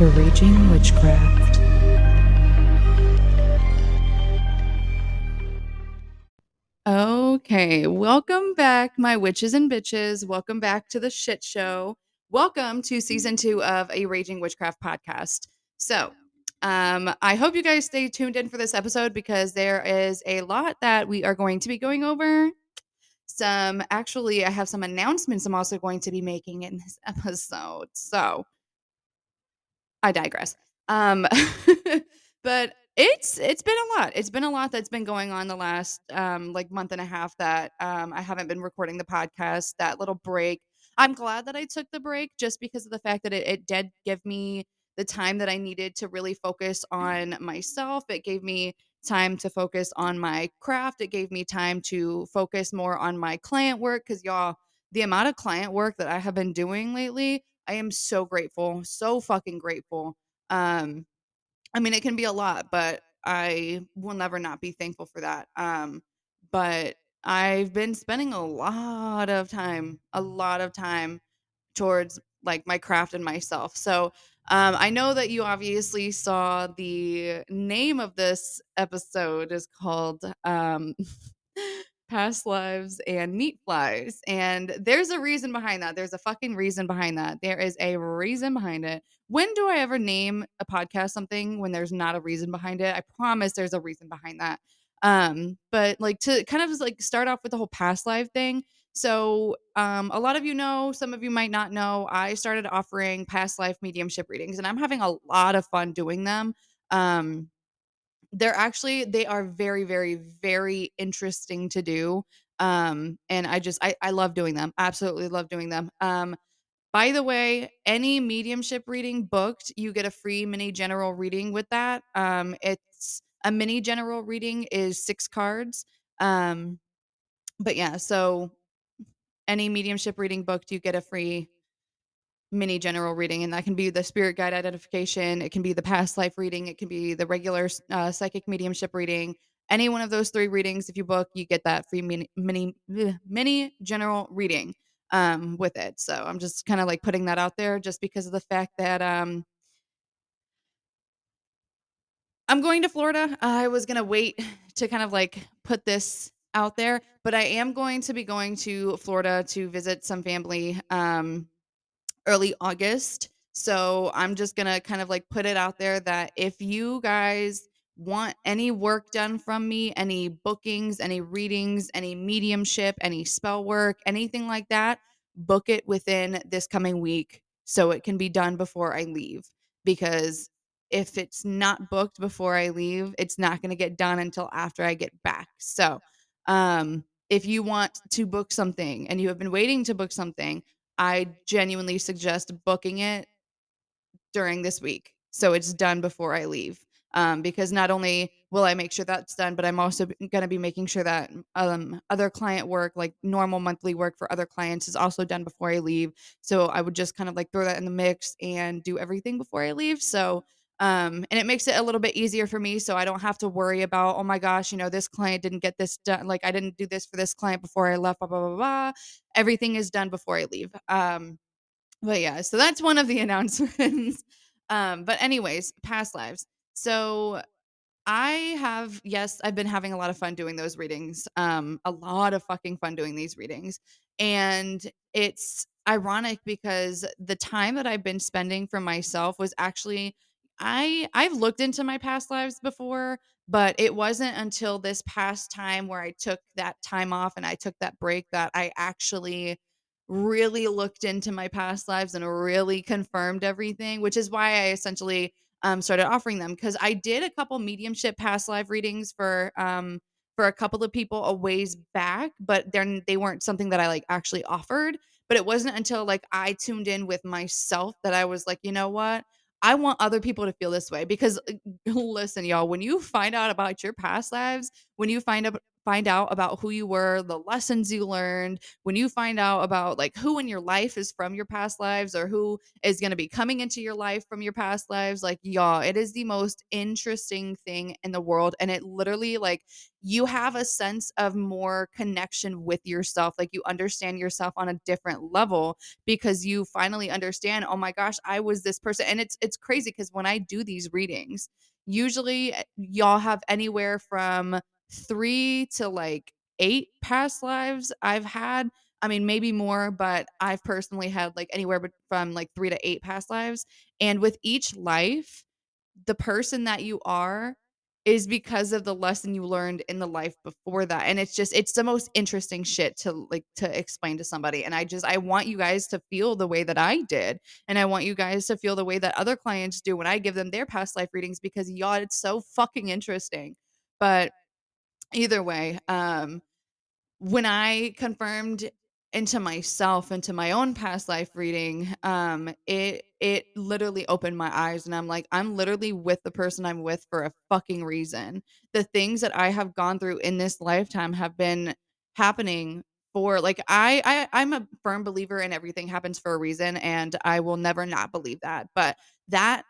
to Raging Witchcraft. Okay, welcome back, my witches and bitches. Welcome back to the shit show. Welcome to season two of a Raging Witchcraft podcast. So, um, I hope you guys stay tuned in for this episode because there is a lot that we are going to be going over. Some actually, I have some announcements I'm also going to be making in this episode. So, I digress. Um, but it's it's been a lot. It's been a lot that's been going on the last um like month and a half that um I haven't been recording the podcast. That little break. I'm glad that I took the break just because of the fact that it, it did give me the time that I needed to really focus on myself. It gave me time to focus on my craft. It gave me time to focus more on my client work because y'all, the amount of client work that I have been doing lately, I am so grateful, so fucking grateful. Um, I mean, it can be a lot, but I will never not be thankful for that. Um, but I've been spending a lot of time, a lot of time towards like my craft and myself. So um, I know that you obviously saw the name of this episode is called um, Past Lives and Meat Flies. And there's a reason behind that. There's a fucking reason behind that. There is a reason behind it. When do I ever name a podcast something when there's not a reason behind it? I promise there's a reason behind that. Um, but like to kind of like start off with the whole past life thing. So, um, a lot of you know, some of you might not know, I started offering past life mediumship readings and I'm having a lot of fun doing them. Um, they're actually they are very very very interesting to do um and i just i, I love doing them absolutely love doing them um by the way any mediumship reading booked you get a free mini general reading with that um it's a mini general reading is six cards um but yeah so any mediumship reading booked you get a free mini general reading and that can be the spirit guide identification it can be the past life reading it can be the regular uh, psychic mediumship reading. Any one of those three readings if you book you get that free mini mini, mini general reading um, with it. So i'm just kind of like putting that out there just because of the fact that um, i'm going to florida. I was going to wait to kind of like put this out there but i am going to be going to florida to visit some family um, early August. So I'm just going to kind of like put it out there that if you guys want any work done from me, any bookings, any readings, any mediumship, any spell work, anything like that, book it within this coming week so it can be done before I leave. Because if it's not booked before I leave, it's not going to get done until after I get back. So, um, if you want to book something and you have been waiting to book something, I genuinely suggest booking it during this week so it's done before I leave. Um, because not only will I make sure that's done, but I'm also going to be making sure that um, other client work, like normal monthly work for other clients, is also done before I leave. So I would just kind of like throw that in the mix and do everything before I leave. So um, and it makes it a little bit easier for me so I don't have to worry about, oh my gosh, you know, this client didn't get this done. Like I didn't do this for this client before I left, blah, blah, blah, blah. Everything is done before I leave. Um, but yeah, so that's one of the announcements. um, but anyways, past lives. So I have, yes, I've been having a lot of fun doing those readings. Um, a lot of fucking fun doing these readings. And it's ironic because the time that I've been spending for myself was actually I I've looked into my past lives before, but it wasn't until this past time where I took that time off and I took that break that I actually really looked into my past lives and really confirmed everything, which is why I essentially um, started offering them because I did a couple mediumship past life readings for um, for a couple of people a ways back, but they're they weren't something that I like actually offered. But it wasn't until like I tuned in with myself that I was like, you know what? I want other people to feel this way because uh, listen, y'all, when you find out about your past lives, when you find out find out about who you were, the lessons you learned, when you find out about like who in your life is from your past lives or who is going to be coming into your life from your past lives, like y'all, it is the most interesting thing in the world and it literally like you have a sense of more connection with yourself, like you understand yourself on a different level because you finally understand, "Oh my gosh, I was this person." And it's it's crazy cuz when I do these readings, usually eh, y'all have anywhere from three to like eight past lives I've had. I mean, maybe more, but I've personally had like anywhere from like three to eight past lives. And with each life, the person that you are is because of the lesson you learned in the life before that and it's just it's the most interesting shit to like to explain to somebody and i just i want you guys to feel the way that i did and i want you guys to feel the way that other clients do when i give them their past life readings because y'all it's so fucking interesting but either way, um, when I confirmed into myself, into my own past life reading, um, it it literally opened my eyes and I'm like, I'm literally with the person I'm with for a fucking reason. The things that I have gone through in this lifetime have been happening for like I, I I'm a firm believer in everything happens for a reason and I will never not believe that. But that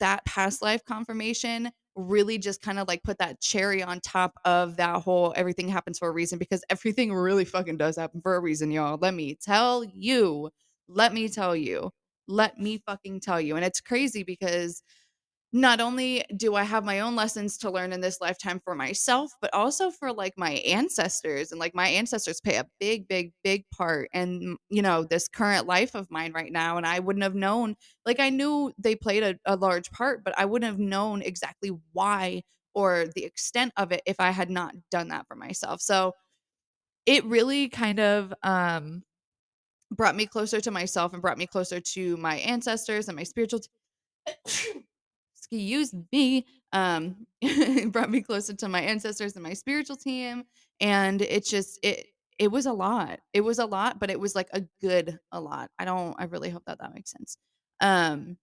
that past life confirmation really just kind of like put that cherry on top of that whole everything happens for a reason because everything really fucking does happen for a reason, y'all. Let me tell you. Let me tell you. Let me fucking tell you. And it's crazy because not only do I have my own lessons to learn in this lifetime for myself, but also for like my ancestors. And like my ancestors play a big, big, big part in, you know, this current life of mine right now. And I wouldn't have known, like, I knew they played a, a large part, but I wouldn't have known exactly why or the extent of it if I had not done that for myself. So it really kind of, um, brought me closer to myself and brought me closer to my ancestors and my spiritual t- excuse me, um, brought me closer to my ancestors and my spiritual team. And it just it it was a lot. It was a lot, but it was like a good a lot. I don't. I really hope that that makes sense. Um,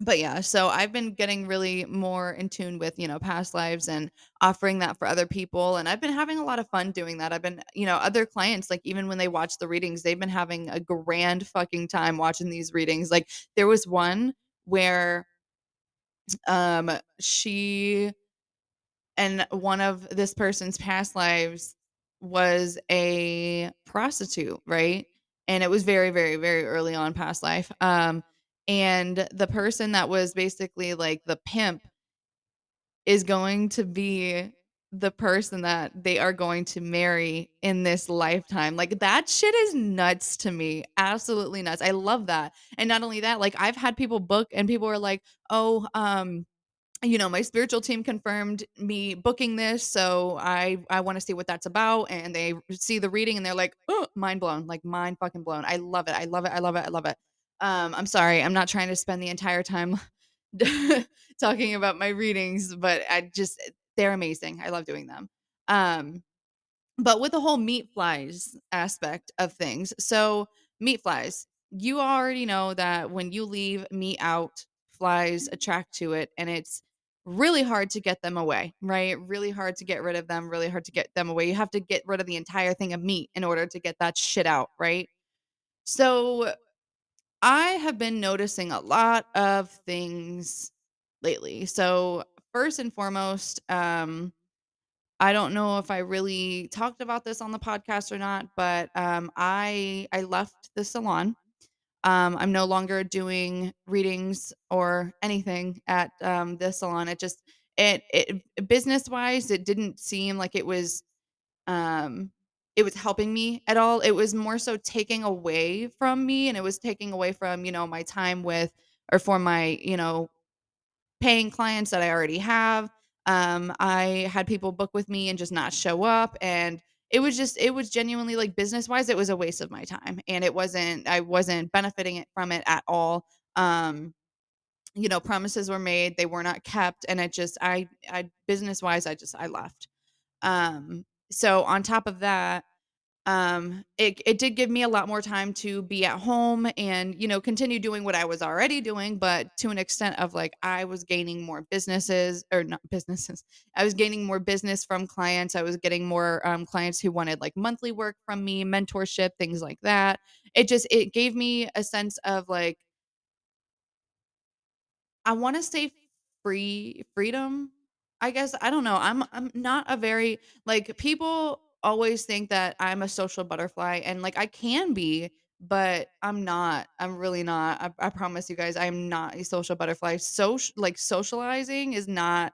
but yeah, so I've been getting really more in tune with, you know, past lives and offering that for other people. And I've been having a lot of fun doing that. I've been, you know, other clients, like even when they watch the readings, they've been having a grand fucking time watching these readings. Like there was one where um she and one of this person's past lives was a prostitute right? And it was very very very early on past life um and the person that was basically like the pimp is going to be the person that they are going to marry in this lifetime. Like that shit is nuts to me. Absolutely nuts. I love that. And not only that, like I've had people book and people are like, "Oh, um you know, my spiritual team confirmed me booking this, so I I want to see what that's about." And they see the reading and they're like, "Oh, mind blown." Like mind fucking blown. I love it. I love it. I love it. I love it. Um I'm sorry. I'm not trying to spend the entire time talking about my readings, but I just they're amazing. I love doing them. Um, but with the whole meat flies aspect of things, so meat flies, you already know that when you leave meat out, flies attract to it, and it's really hard to get them away, right? Really hard to get rid of them, really hard to get them away. You have to get rid of the entire thing of meat in order to get that shit out, right? So I have been noticing a lot of things lately. So, first and foremost, um, I don't know if I really talked about this on the podcast or not, but um, I I left the salon. Um, I'm no longer doing readings or anything at um, the salon. It just it it business wise, it didn't seem like it was um it was helping me at all. It was more so taking away from me, and it was taking away from you know my time with or for my you know paying clients that I already have. Um, I had people book with me and just not show up. And it was just, it was genuinely like business wise, it was a waste of my time. And it wasn't, I wasn't benefiting it from it at all. Um, you know, promises were made, they were not kept. And it just, I, I, business wise, I just, I left. Um, so on top of that, um it it did give me a lot more time to be at home and you know continue doing what I was already doing but to an extent of like I was gaining more businesses or not businesses I was gaining more business from clients I was getting more um, clients who wanted like monthly work from me mentorship things like that it just it gave me a sense of like I want to say free freedom. I guess I don't know. I'm I'm not a very like people always think that I'm a social butterfly and like I can be, but I'm not. I'm really not. I, I promise you guys, I am not a social butterfly. So like socializing is not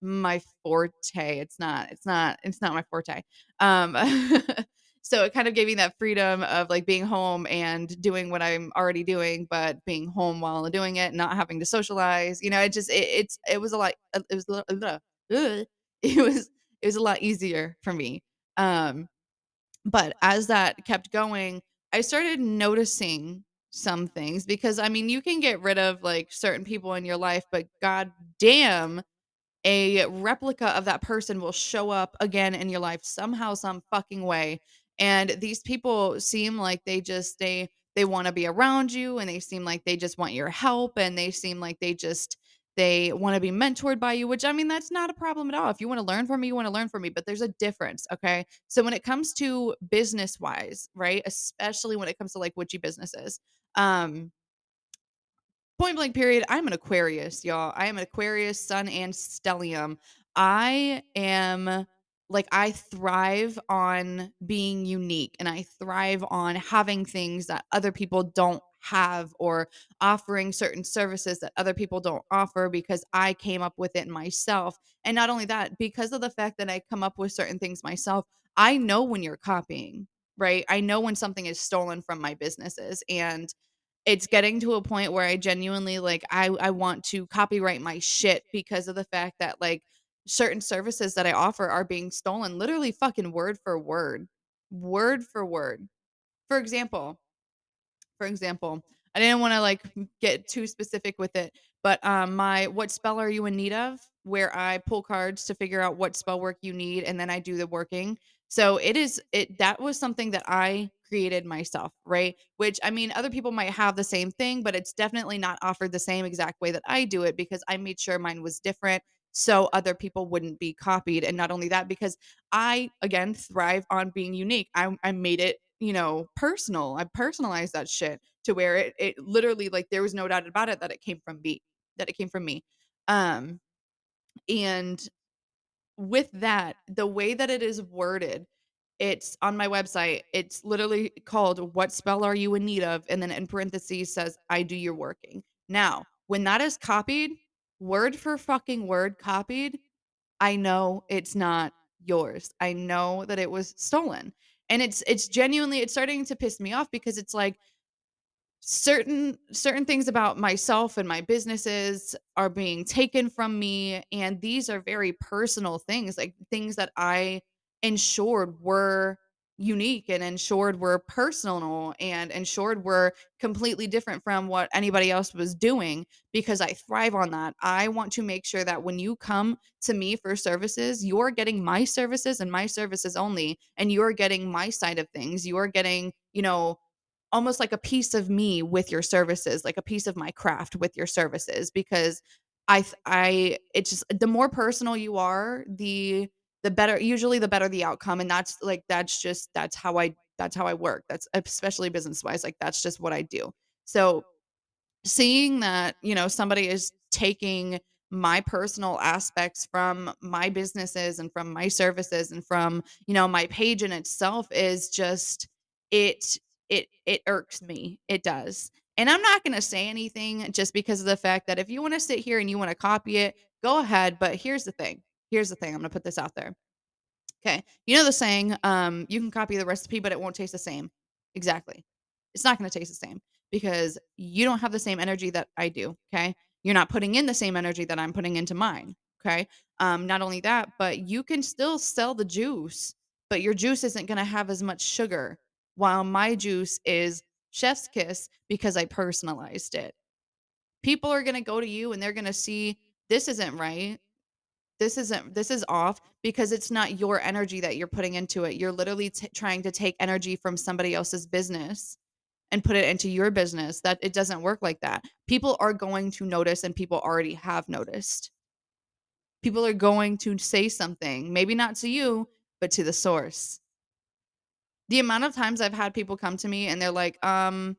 my forte. It's not. It's not. It's not my forte. Um so it kind of gave me that freedom of like being home and doing what I'm already doing, but being home while doing it, not having to socialize. You know, it just it, it's it was a lot. It was uh, it was it was a lot easier for me. Um, but as that kept going, I started noticing some things because I mean, you can get rid of like certain people in your life, but god damn a replica of that person will show up again in your life somehow some fucking way and these people seem like they just they they want to be around you and they seem like they just want your help and they seem like they just they want to be mentored by you which i mean that's not a problem at all. If you want to learn from me you want to learn from me but there's a difference okay? So when it comes to business wise right especially when it comes to like witchy businesses um point blank period i'm an aquarius y'all. I am an aquarius sun and stellium. I am like i thrive on being unique and i thrive on having things that other people don't have or offering certain services that other people don't offer because i came up with it myself and not only that because of the fact that i come up with certain things myself i know when you're copying right i know when something is stolen from my businesses and it's getting to a point where I genuinely like I I want to copyright my shit because of the fact that like certain services that I offer are being stolen literally fucking word for word. Word for word. For example, for example, I didn't want to like get too specific with it, but um my what spell are you in need of? Where I pull cards to figure out what spell work you need and then I do the working. So it is it that was something that I created myself, right? Which I mean other people might have the same thing, but it's definitely not offered the same exact way that I do it because I made sure mine was different so other people wouldn't be copied and not only that because I again thrive on being unique. I I made it you know, personal. I personalized that shit to where it it literally like there was no doubt about it that it came from me, that it came from me. Um and with that, the way that it is worded, it's on my website. It's literally called What Spell Are You in Need of? And then in parentheses says, I do your working. Now, when that is copied, word for fucking word copied, I know it's not yours. I know that it was stolen. And it's it's genuinely it's starting to piss me off because it's like certain certain things about myself and my businesses are being taken from me and these are very personal things like things that i ensured were unique and ensured were personal and ensured were completely different from what anybody else was doing because i thrive on that. I want to make sure that when you come to me for services you're getting my services and my services only and you're getting my side of things. You're getting you know almost like a piece of me with your services, like a piece of my craft with your services because I I it's just the more personal you are, the the better usually the better the outcome and that's like that's just that's how I that's how I work. That's especially business wise like that's just what I do. So seeing that, you know, somebody is taking my personal aspects from my businesses and from my services and from, you know, my page in itself is just it it it irks me. It does. And I'm not going to say anything just because of the fact that if you want to sit here and you want to copy it, go ahead, but here's the thing. Here's the thing. I'm going to put this out there. Okay. You know the saying, um, you can copy the recipe, but it won't taste the same. Exactly. It's not going to taste the same because you don't have the same energy that I do. Okay. You're not putting in the same energy that I'm putting into mine. Okay. Um, not only that, but you can still sell the juice, but your juice isn't going to have as much sugar while my juice is chef's kiss because I personalized it. People are going to go to you and they're going to see this isn't right. This isn't this is off because it's not your energy that you're putting into it. You're literally t- trying to take energy from somebody else's business and put it into your business. That it doesn't work like that. People are going to notice and people already have noticed. People are going to say something, maybe not to you, but to the source. The amount of times I've had people come to me and they're like, um,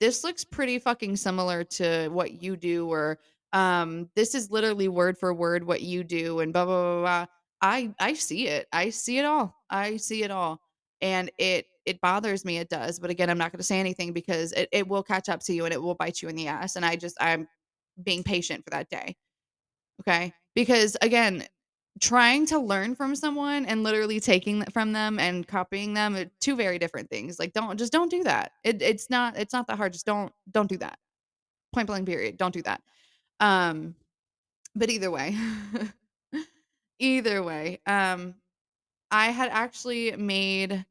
this looks pretty fucking similar to what you do, or um, this is literally word for word what you do, and blah blah blah blah. I I see it. I see it all. I see it all. And it it bothers me, it does. But again, I'm not gonna say anything because it, it will catch up to you and it will bite you in the ass. And I just I'm being patient for that day. Okay. Because again, trying to learn from someone and literally taking from them and copying them are two very different things. Like don't just don't do that. It, it's not it's not that hard. Just don't don't do that. Point blank period. Don't do that. Um but either way. either way, um I had actually made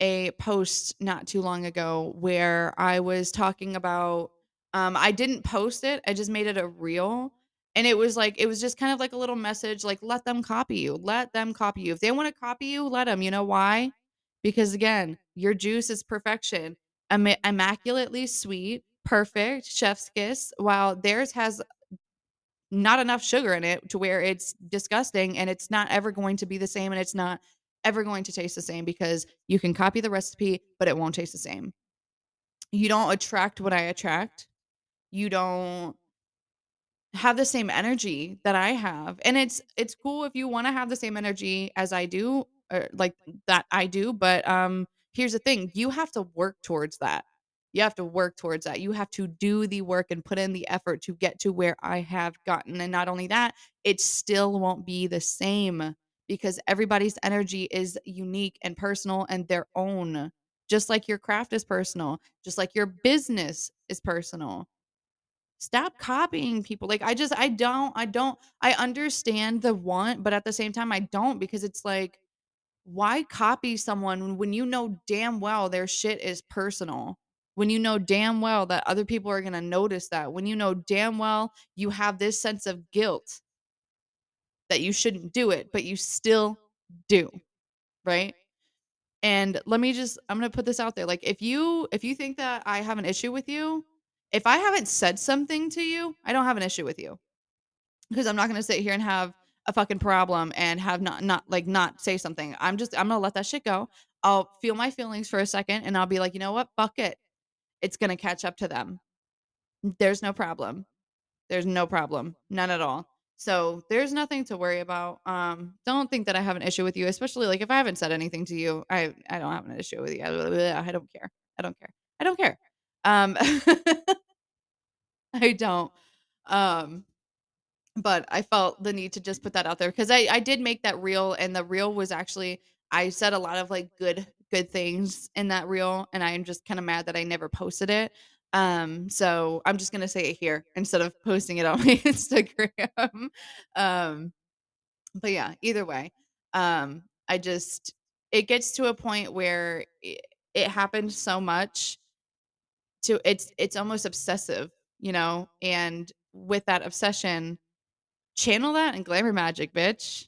a post not too long ago where I was talking about um I didn't post it. I just made it a reel and it was like it was just kind of like a little message like let them copy you. Let them copy you. If they want to copy you, let them. You know why? Because again, your juice is perfection. Im- immaculately sweet, perfect, chef's kiss, while theirs has not enough sugar in it to where it's disgusting and it's not ever going to be the same and it's not ever going to taste the same because you can copy the recipe, but it won't taste the same. You don't attract what I attract. You don't have the same energy that I have. And it's it's cool if you want to have the same energy as I do or like that I do, but um here's the thing, you have to work towards that. You have to work towards that. You have to do the work and put in the effort to get to where I have gotten. And not only that, it still won't be the same because everybody's energy is unique and personal and their own. Just like your craft is personal, just like your business is personal stop copying people like i just i don't i don't i understand the want but at the same time i don't because it's like why copy someone when you know damn well their shit is personal when you know damn well that other people are going to notice that when you know damn well you have this sense of guilt that you shouldn't do it but you still do right and let me just i'm going to put this out there like if you if you think that i have an issue with you if I haven't said something to you, I don't have an issue with you. Because I'm not going to sit here and have a fucking problem and have not not like not say something. I'm just I'm going to let that shit go. I'll feel my feelings for a second and I'll be like, "You know what? Fuck it. It's going to catch up to them." There's no problem. There's no problem. None at all. So, there's nothing to worry about. Um don't think that I have an issue with you, especially like if I haven't said anything to you, I I don't have an issue with you. I don't care. I don't care. I don't care. Um I don't. Um, but I felt the need to just put that out there because I I did make that reel, and the reel was actually I said a lot of like good good things in that reel and I'm just kind of mad that I never posted it. Um, so I'm just gonna say it here instead of posting it on my Instagram. um, but yeah, either way, um, I just it gets to a point where it, it happened so much to it's it's almost obsessive you know, and with that obsession, channel that and glamour magic, bitch.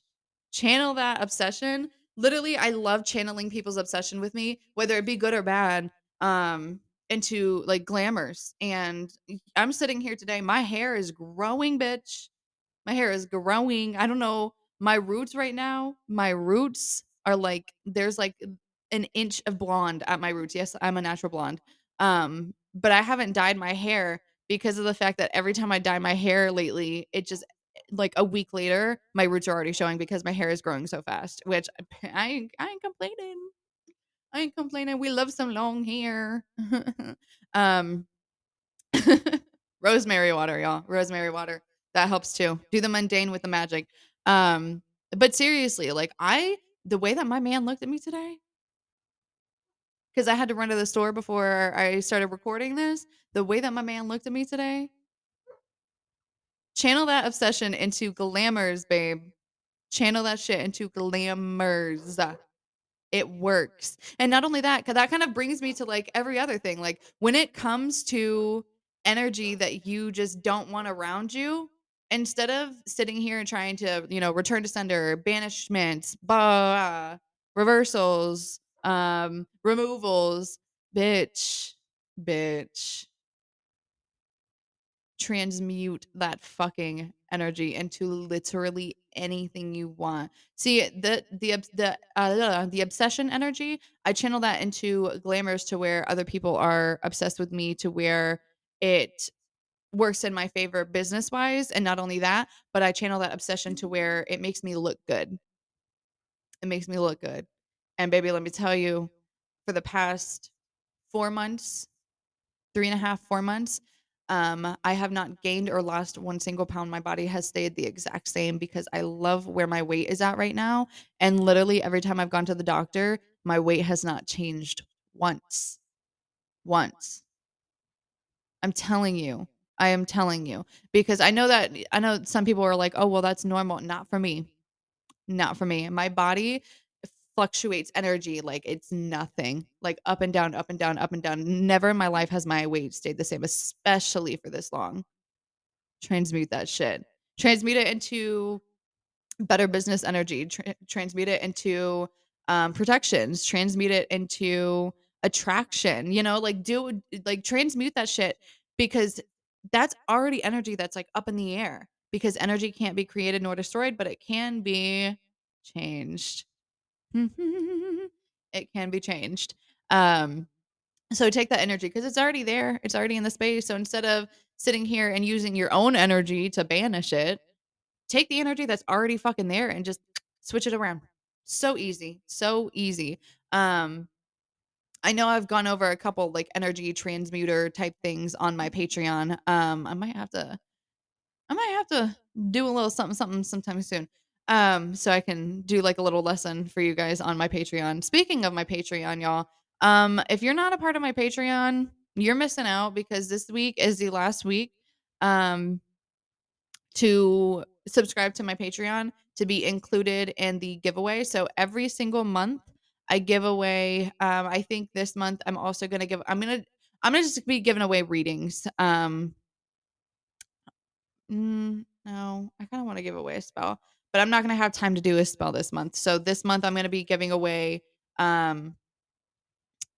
Channel that obsession. Literally, I love channeling people's obsession with me, whether it be good or bad, um, into like glamours. And I'm sitting here today, my hair is growing, bitch. My hair is growing. I don't know. My roots right now, my roots are like there's like an inch of blonde at my roots. Yes, I'm a natural blonde. Um, but I haven't dyed my hair because of the fact that every time I dye my hair lately, it just like a week later, my roots are already showing because my hair is growing so fast. Which I ain't, I ain't complaining. I ain't complaining. We love some long hair. um, rosemary water, y'all. Rosemary water that helps too. Do the mundane with the magic. Um, but seriously, like I, the way that my man looked at me today, because I had to run to the store before I started recording this. The way that my man looked at me today, channel that obsession into glamours, babe. Channel that shit into glamours. It works. And not only that, because that kind of brings me to like every other thing. Like when it comes to energy that you just don't want around you, instead of sitting here and trying to, you know, return to sender, banishments, blah, reversals, um, removals, bitch, bitch, transmute that fucking energy into literally anything you want. See the the the uh, the obsession energy. I channel that into glamours to where other people are obsessed with me to where it works in my favor business wise. And not only that, but I channel that obsession to where it makes me look good. It makes me look good. And baby, let me tell you, for the past four months, three and a half, four months, um, I have not gained or lost one single pound. My body has stayed the exact same because I love where my weight is at right now. And literally every time I've gone to the doctor, my weight has not changed once. Once. I'm telling you. I am telling you because I know that I know some people are like, "Oh, well that's normal." Not for me. Not for me. My body fluctuates energy like it's nothing. Like up and down, up and down, up and down. Never in my life has my weight stayed the same, especially for this long. Transmute that shit. Transmute it into better business energy. Tra- transmute it into um, protections. Transmute it into attraction. You know, like do like transmute that shit because that's already energy that's like up in the air because energy can't be created nor destroyed, but it can be changed. it can be changed. Um, so take that energy because it's already there. It's already in the space. So instead of sitting here and using your own energy to banish it, take the energy that's already fucking there and just switch it around. So easy. So easy. Um, I know I've gone over a couple like energy transmuter type things on my Patreon. Um, I might have to I might have to do a little something something sometime soon. Um, so I can do like a little lesson for you guys on my Patreon. Speaking of my Patreon, y'all, um, if you're not a part of my Patreon, you're missing out because this week is the last week um to subscribe to my Patreon to be included in the giveaway. So every single month I give away um I think this month I'm also going to give I'm going to I'm going to just be giving away readings. Um mm, no, I kind of want to give away a spell, but I'm not going to have time to do a spell this month. So this month I'm going to be giving away um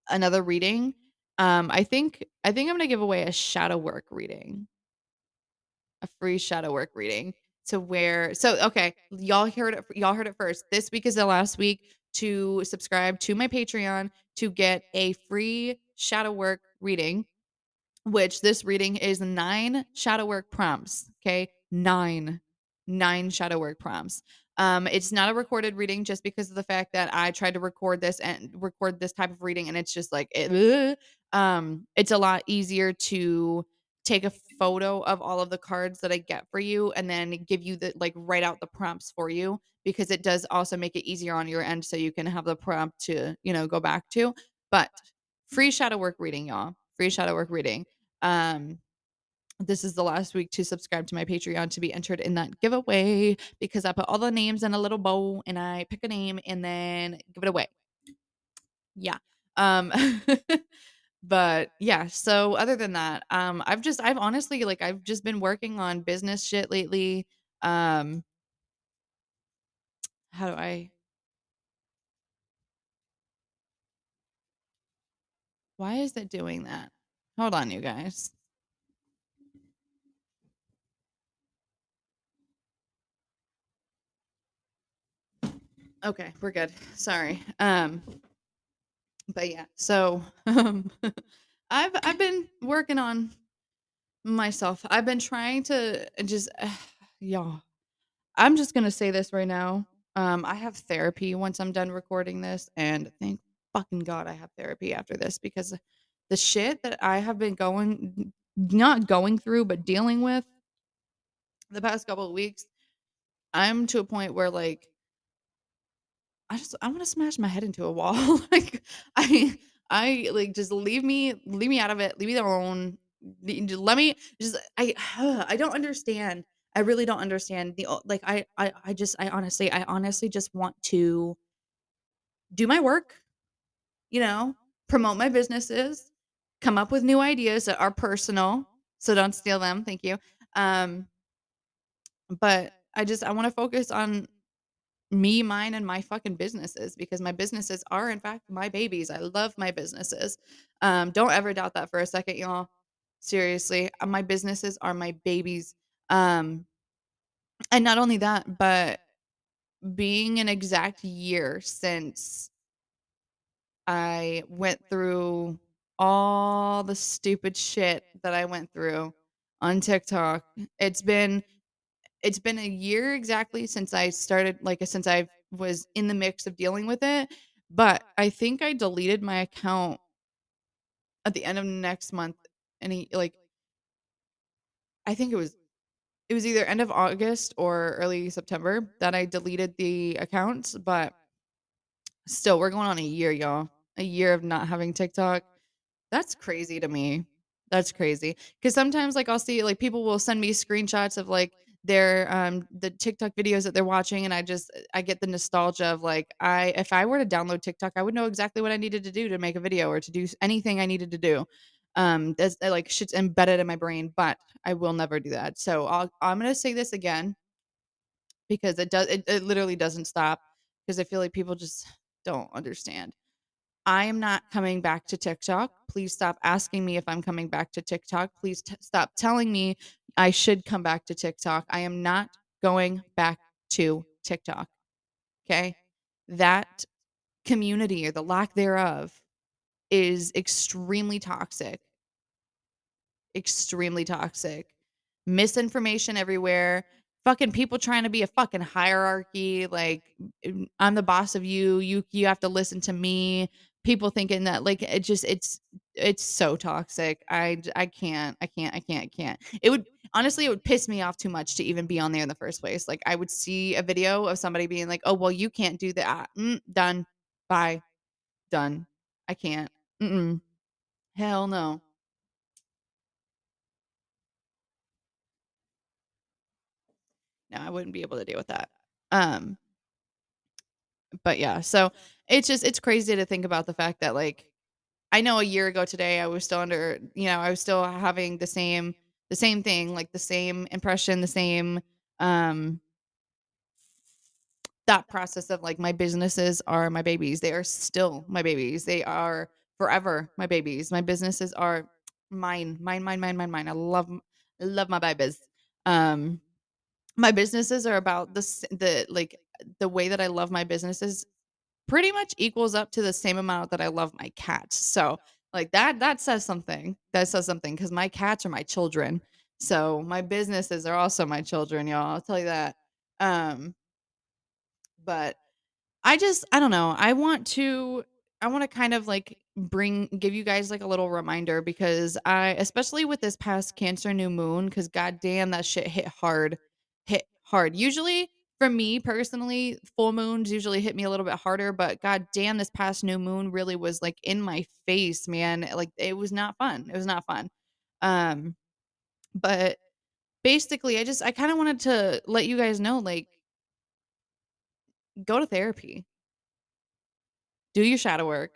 another reading. Um I think I think I'm going to give away a shadow work reading. A free shadow work reading to where so okay, y'all heard it y'all heard it first. This week is the last week to subscribe to my Patreon to get a free shadow work reading, which this reading is nine shadow work prompts. Okay. Nine, nine shadow work prompts. Um, it's not a recorded reading just because of the fact that I tried to record this and record this type of reading, and it's just like it, um, it's a lot easier to take a photo of all of the cards that I get for you and then give you the like write out the prompts for you because it does also make it easier on your end so you can have the prompt to, you know, go back to. But free shadow work reading, y'all. Free shadow work reading. Um this is the last week to subscribe to my Patreon to be entered in that giveaway because I put all the names in a little bowl and I pick a name and then give it away. Yeah. Um but yeah so other than that um i've just i've honestly like i've just been working on business shit lately um how do i why is it doing that hold on you guys okay we're good. Sorry. Um but yeah so um i've i've been working on myself. I've been trying to just uh, y'all i'm just gonna say this right now. Um i have therapy once i'm done recording this and thank fucking god i have therapy after this because the shit that i have been going not going through but dealing with the past couple of weeks i'm to a point where like I just I want to smash my head into a wall. like I I like just leave me leave me out of it. Leave me alone. Let me just I I don't understand. I really don't understand the like I I I just I honestly I honestly just want to do my work, you know, promote my businesses, come up with new ideas that are personal. So don't steal them. Thank you. Um but I just I want to focus on me, mine, and my fucking businesses because my businesses are in fact my babies. I love my businesses. Um, don't ever doubt that for a second, y'all. Seriously, uh, my businesses are my babies. Um, and not only that, but being an exact year since I went through all the stupid shit that I went through on TikTok. It's been it's been a year exactly since I started like uh, since I was in the mix of dealing with it, but I think I deleted my account at the end of next month and he like I think it was it was either end of August or early September that I deleted the accounts, but still we're going on a year, y'all. A year of not having TikTok. That's crazy to me. That's crazy. Cuz sometimes like I'll see like people will send me screenshots of like their um the TikTok videos that they're watching and I just I get the nostalgia of like I if I were to download TikTok, I would know exactly what I needed to do to make a video or to do anything I needed to do. Um that's like shit's embedded in my brain, but I will never do that. So I'll I'm going to say this again because it does it, it literally doesn't stop because I feel like people just don't understand. I am not coming back to TikTok. Please stop asking me if I'm coming back to TikTok. Please t- stop telling me I should come back to TikTok. I am not going back to TikTok. Okay. That community or the lack thereof is extremely toxic. Extremely toxic. Misinformation everywhere. Fucking people trying to be a fucking hierarchy. Like, mm, I'm the boss of you. You you have to listen to me people thinking that like it just it's it's so toxic. I I can't I can't I can't I can't. It would honestly it would piss me off too much to even be on there in the first place. Like I would see a video of somebody being like, "Oh well, you can't do that." Mm, done. Bye. Done. I can't. Mm-mm. Hell no. No, I wouldn't be able to deal with that. Um but yeah, so it's just it's crazy to think about the fact that like I know a year ago today I was still under, you know, I was still having the same the same thing, like the same impression, the same um that process of like my businesses are my babies. They are still my babies. They are forever my babies. My businesses are mine, mine, mine, mine, mine, mine. I love love my babies. Um my businesses are about the the like the way that I love my businesses pretty much equals up to the same amount that I love my cats. So, like that that says something. That says something cuz my cats are my children. So, my businesses are also my children, y'all. I'll tell you that. Um but I just I don't know. I want to I want to kind of like bring give you guys like a little reminder because I especially with this past cancer new moon cuz goddamn that shit hit hard. Hit hard. Usually for me personally, full moons usually hit me a little bit harder, but god damn, this past new moon really was like in my face, man. Like it was not fun. It was not fun. Um, but basically, I just I kind of wanted to let you guys know, like, go to therapy, do your shadow work,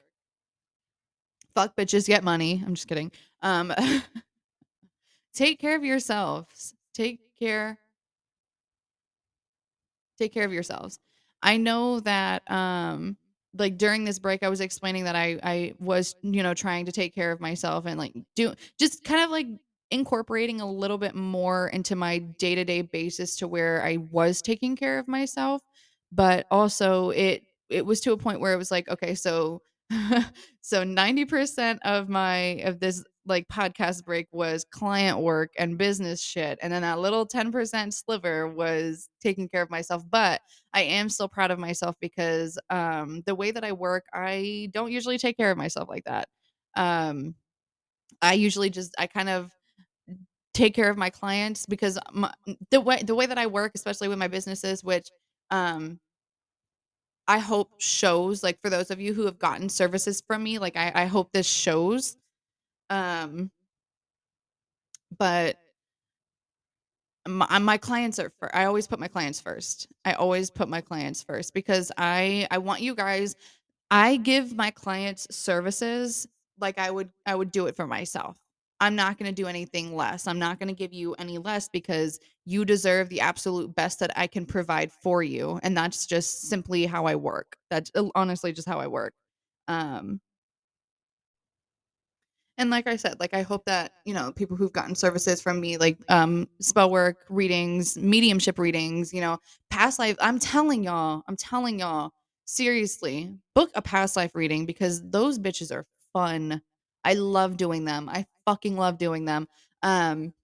fuck bitches, get money. I'm just kidding. Um, take care of yourselves. Take care take care of yourselves. I know that um like during this break I was explaining that I I was, you know, trying to take care of myself and like do just kind of like incorporating a little bit more into my day-to-day basis to where I was taking care of myself, but also it it was to a point where it was like, okay, so so 90% of my of this like podcast break was client work and business shit and then that little 10% sliver was taking care of myself but i am still proud of myself because um the way that i work i don't usually take care of myself like that. Um i usually just i kind of take care of my clients because my, the way the way that i work especially with my businesses which um I hope shows like for those of you who have gotten services from me, like I, I hope this shows um, but my, my clients are for, I always put my clients first. I always put my clients first because I I want you guys I give my clients services like I would I would do it for myself. I'm not going to do anything less. I'm not going to give you any less because you deserve the absolute best that I can provide for you. And that's just simply how I work. That's uh, honestly just how I work. Um, and like I said, like I hope that, you know, people who've gotten services from me, like um spell work readings, mediumship readings, you know, past life, I'm telling y'all, I'm telling y'all, seriously, book a past life reading because those bitches are fun. I love doing them. I fucking love doing them. Um,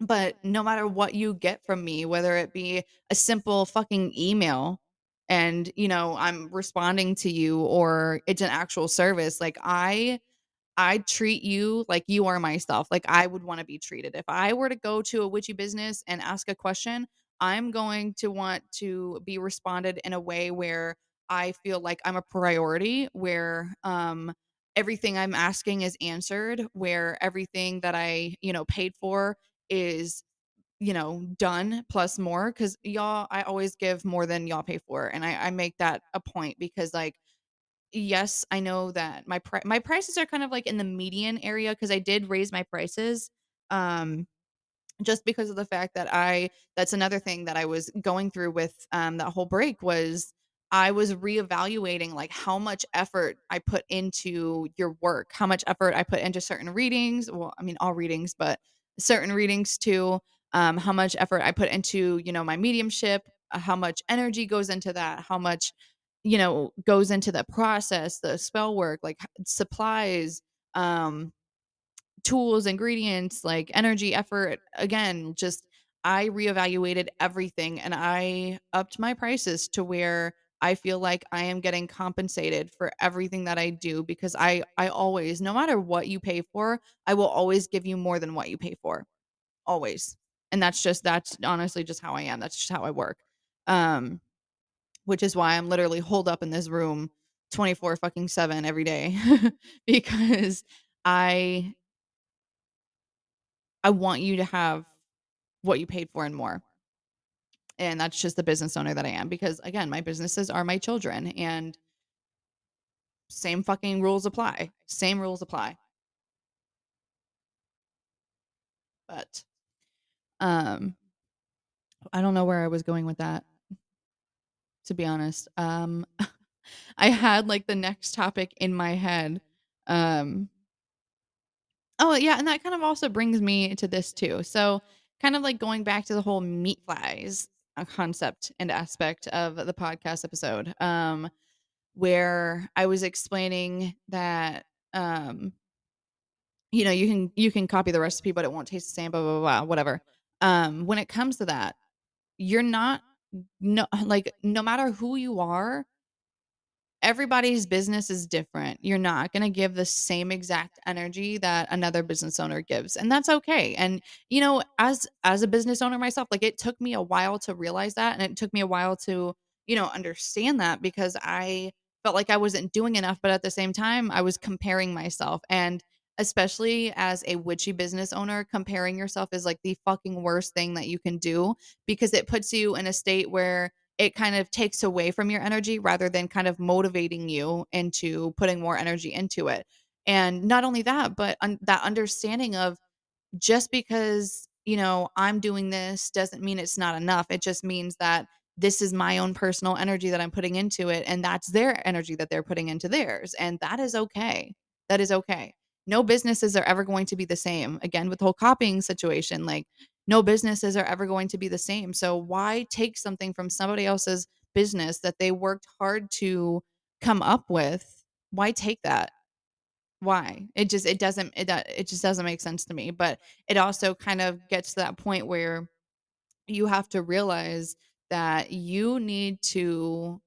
but no matter what you get from me, whether it be a simple fucking email and, you know, I'm responding to you or it's an actual service, like I I treat you like you are myself, like I would want to be treated. If I were to go to a witchy business and ask a question, I'm going to want to be responded in a way where I feel like I'm a priority, where um everything I'm asking is answered, where everything that I, you know, paid for is you know done plus more because y'all i always give more than y'all pay for and I, I make that a point because like yes, I know that my pri- my prices are kind of like in the median area because I did raise my prices. Um, just because of the fact that I that's another thing that I was going through with um that whole break was I was reevaluating like how much effort I put into your work, how much effort I put into certain readings. Well, I mean all readings, but certain readings too. Um, how much effort I put into, you know, my mediumship, uh, how much energy goes into that, how much, you know, goes into the process, the spell work, like supplies, um, tools, ingredients, like energy, effort. Again, just I reevaluated everything and I upped my prices to where I feel like I am getting compensated for everything that I do because I I always no matter what you pay for, I will always give you more than what you pay for. Always. And that's just that's honestly just how I am. That's just how I work. Um which is why I'm literally holed up in this room 24 fucking 7 every day because I I want you to have what you paid for and more. And that's just the business owner that I am because again, my businesses are my children and same fucking rules apply. Same rules apply. But um I don't know where I was going with that to be honest. Um I had like the next topic in my head. Um oh yeah, and that kind of also brings me to this too. So kind of like going back to the whole meat flies uh, concept and aspect of the podcast episode. Um where I was explaining that um you know you can you can copy the recipe but it won't taste the same blah blah blah whatever. Um when it comes to that, you're not no like no matter who you are, everybody's business is different. You're not going to give the same exact energy that another business owner gives, and that's okay. And you know, as as a business owner myself, like it took me a while to realize that and it took me a while to, you know, understand that because I felt like I wasn't doing enough, but at the same time, I was comparing myself and especially as a witchy business owner, comparing yourself is like the fucking worst thing that you can do because it puts you in a state where it kind of takes away from your energy rather than kind of motivating you into putting more energy into it. And not only that, but un- that understanding of just because, you know, I'm doing this doesn't mean it's not enough. It just means that this is my own personal energy that I'm putting into it and that's their energy that they're putting into theirs and that is okay. That is okay. No businesses are ever going to be the same. Again, with the whole copying situation, like no businesses are ever going to be the same. So why take something from somebody else's business that they worked hard to come up with? Why take that? Why? It just it doesn't it uh, it just doesn't make sense to me. But it also kind of gets to that point where you have to realize that you need to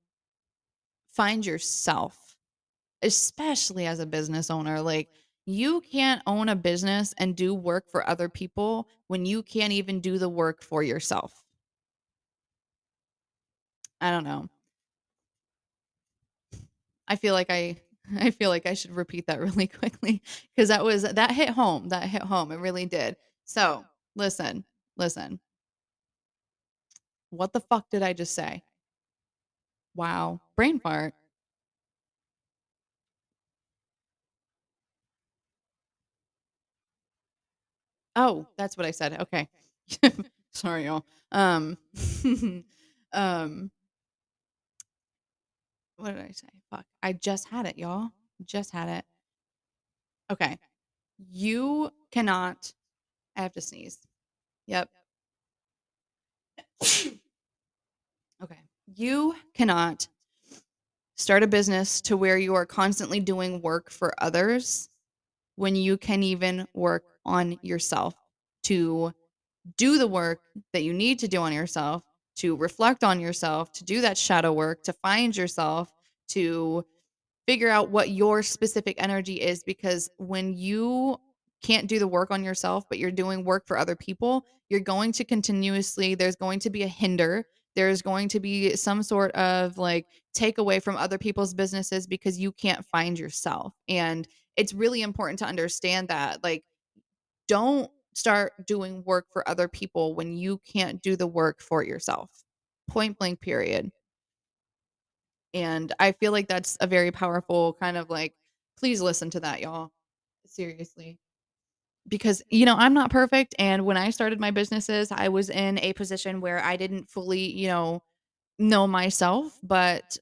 find yourself, especially as a business owner. Like you can't own a business and do work for other people when you can't even do the work for yourself. I don't know. I feel like I I feel like I should repeat that really quickly because that was that hit home. That hit home. It really did. So, listen. Listen. What the fuck did I just say? Wow. Brain fart. Oh, that's what I said. Okay. Sorry, y'all. Um, um, what did I say? Fuck. I just had it, y'all. Just had it. Okay. You cannot. I have to sneeze. Yep. okay. You cannot start a business to where you are constantly doing work for others when you can even work on yourself to do the work that you need to do on yourself, to reflect on yourself, to do that shadow work, to find yourself, to figure out what your specific energy is. Because when you can't do the work on yourself, but you're doing work for other people, you're going to continuously, there's going to be a hinder. There's going to be some sort of like takeaway from other people's businesses because you can't find yourself. And it's really important to understand that. Like, don't start doing work for other people when you can't do the work for yourself. Point blank, period. And I feel like that's a very powerful kind of like, please listen to that, y'all. Seriously. Because, you know, I'm not perfect. And when I started my businesses, I was in a position where I didn't fully, you know, know myself. But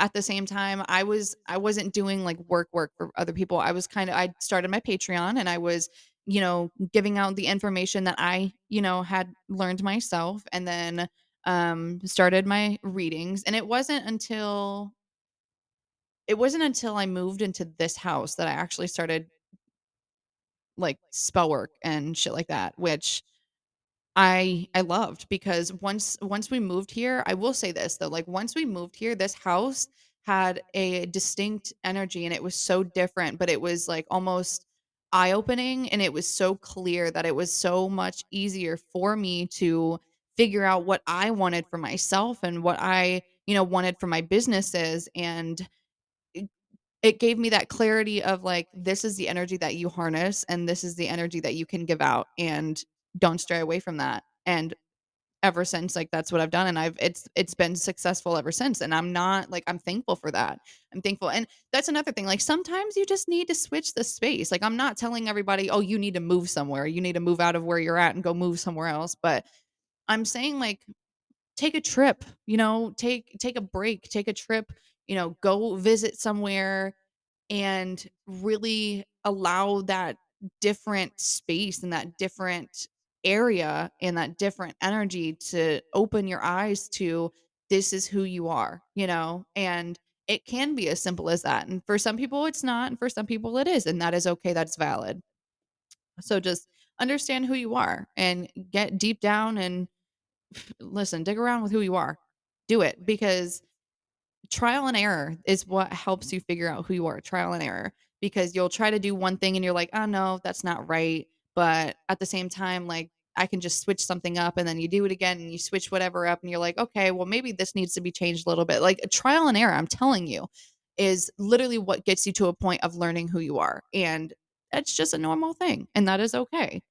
at the same time, I was, I wasn't doing like work, work for other people. I was kind of, I started my Patreon and I was, you know, giving out the information that I, you know, had learned myself. And then, um started my readings and it wasn't until it wasn't until I moved into this house that I actually started like spell work and shit like that which I I loved because once once we moved here I will say this though like once we moved here this house had a distinct energy and it was so different but it was like almost eye opening and it was so clear that it was so much easier for me to figure out what I wanted for myself and what I, you know, wanted for my businesses. And it, it gave me that clarity of like, this is the energy that you harness and this is the energy that you can give out and don't stray away from that. And ever since like that's what I've done and I've it's it's been successful ever since and I'm not like I'm thankful for that. I'm thankful. And that's another thing like sometimes you just need to switch the space. Like I'm not telling everybody, "Oh, you need to move somewhere. You need to move out of where you're at and go move somewhere else." But I'm saying like take a trip, you know, take take a break, take a trip, you know, go visit somewhere and really allow that different space and that different area and that different energy to open your eyes to this is who you are, you know? And it can be as simple as that. And for some people it's not, and for some people it is, and that is okay, that's valid. So just understand who you are and get deep down and listen, dig around with who you are. Do it because trial and error is what helps you figure out who you are. Trial and error because you'll try to do one thing and you're like, "Oh no, that's not right." But at the same time like I can just switch something up and then you do it again and you switch whatever up and you're like, "Okay, well maybe this needs to be changed a little bit." Like a trial and error, I'm telling you, is literally what gets you to a point of learning who you are. And it's just a normal thing and that is okay.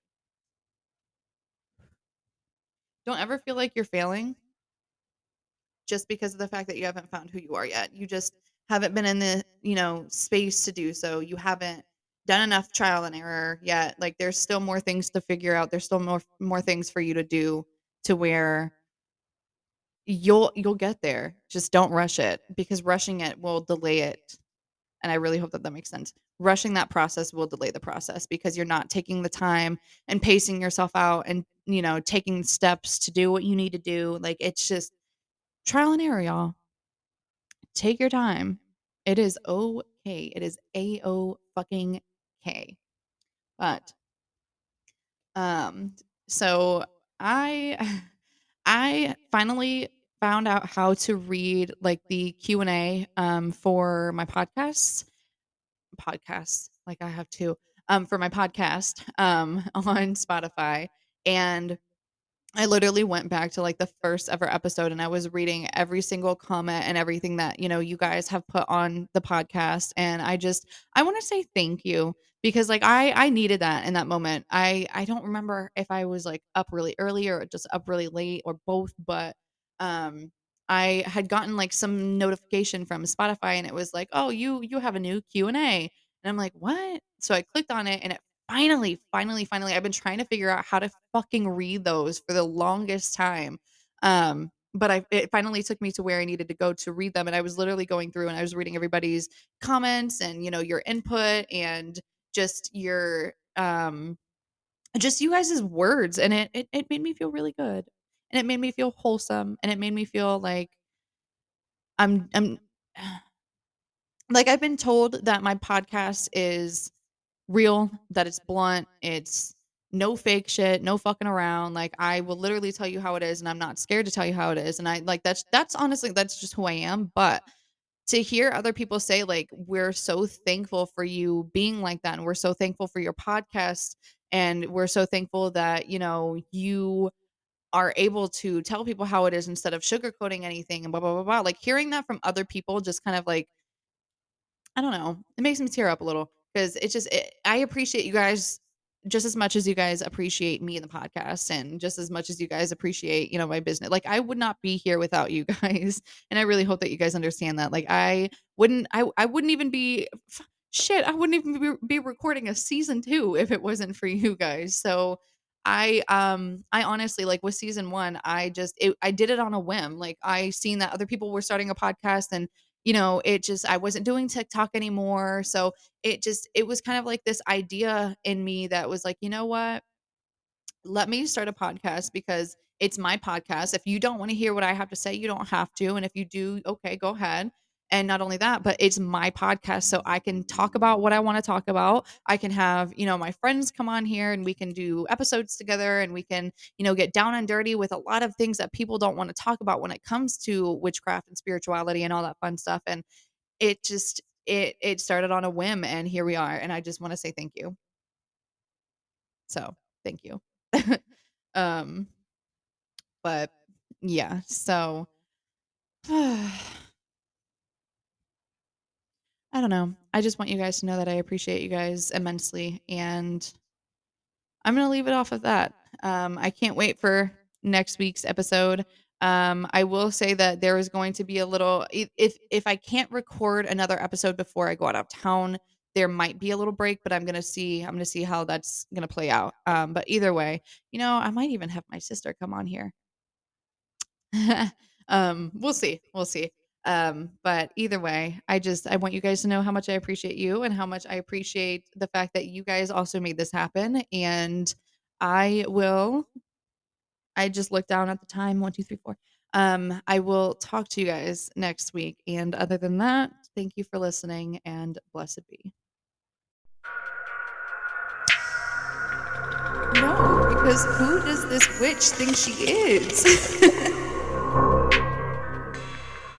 Don't ever feel like you're failing just because of the fact that you haven't found who you are yet. You just haven't been in the, you know, space to do so. You haven't done enough trial and error yet. Like there's still more things to figure out. There's still more more things for you to do to where you'll you'll get there. Just don't rush it because rushing it will delay it. And I really hope that that makes sense. Rushing that process will delay the process because you're not taking the time and pacing yourself out and, you know, taking steps to do what you need to do. Like it's just trial and error, y'all. Take your time. It is okay. It is a o fucking k. But um, so I I finally found out how to read like the Q and A um for my podcasts. Podcasts, like I have two um for my podcast um on Spotify and I literally went back to like the first ever episode and I was reading every single comment and everything that, you know, you guys have put on the podcast and I just I want to say thank you because like I I needed that in that moment. I I don't remember if I was like up really early or just up really late or both, but um I had gotten like some notification from Spotify and it was like, "Oh, you you have a new Q&A." And I'm like, "What?" So I clicked on it and it finally, finally, finally, I've been trying to figure out how to fucking read those for the longest time. Um, but I it finally took me to where I needed to go to read them. And I was literally going through and I was reading everybody's comments and you know your input and just your um just you guys' words and it, it it made me feel really good and it made me feel wholesome and it made me feel like i'm i'm like i've been told that my podcast is real that it's blunt it's no fake shit no fucking around. Like i will literally tell you how it is and i'm not scared to tell you how it is. And i like that's that's honestly that's just who i am. But to hear other people say like we're so thankful for you being like that and we're so thankful for your podcast and we're so thankful that you know you are able to tell people how it is instead of sugarcoating anything and blah blah blah blah. Like hearing that from other people just kind of like i don't know. It makes me tear up a little because it's just it, i appreciate you guys just as much as you guys appreciate me and the podcast and just as much as you guys appreciate you know my business. Like i would not be here without you guys and i really hope that you guys understand that. Like i wouldn't i, I wouldn't even be shit i wouldn't even be, be recording a season two if it wasn't for you guys. So i um i honestly like with season one i just it, i did it on a whim. Like i seen that other people were starting a podcast and you know it just i wasn't doing tiktok anymore so it just it was kind of like this idea in me that was like you know what? Let me start a podcast because it's my podcast. If you don't want to hear what i have to say you don't have to and if you do okay go ahead and not only that but it's my podcast so i can talk about what i want to talk about. I can have you know my friends come on here and we can do episodes together and we can you know get down and dirty with a lot of things that people don't want to talk about when it comes to witchcraft and spirituality and all that fun stuff. And it just it it started on a whim and here we are and i just want to say thank you. So thank you. Um but yeah so I don't know. I just want you guys to know that I appreciate you guys immensely. And I'm going to leave it off of that. Um, I can't wait for next week's episode. Um, I will say that there is going to be a little if if I can't record another episode before I go out of town, there might be a little break, but I'm gonna see I'm gonna see how that's gonna play out. Um, but either way, you know, I might even have my sister come on here. um, we'll see. We'll see. Um, but either way, I just I want you guys to know how much I appreciate you and how much I appreciate the fact that you guys also made this happen. And I will I just looked down at the time. One, two, three, four. Um, I will talk to you guys next week. And other than that, thank you for listening and blessed be. No, because who does this witch think she is?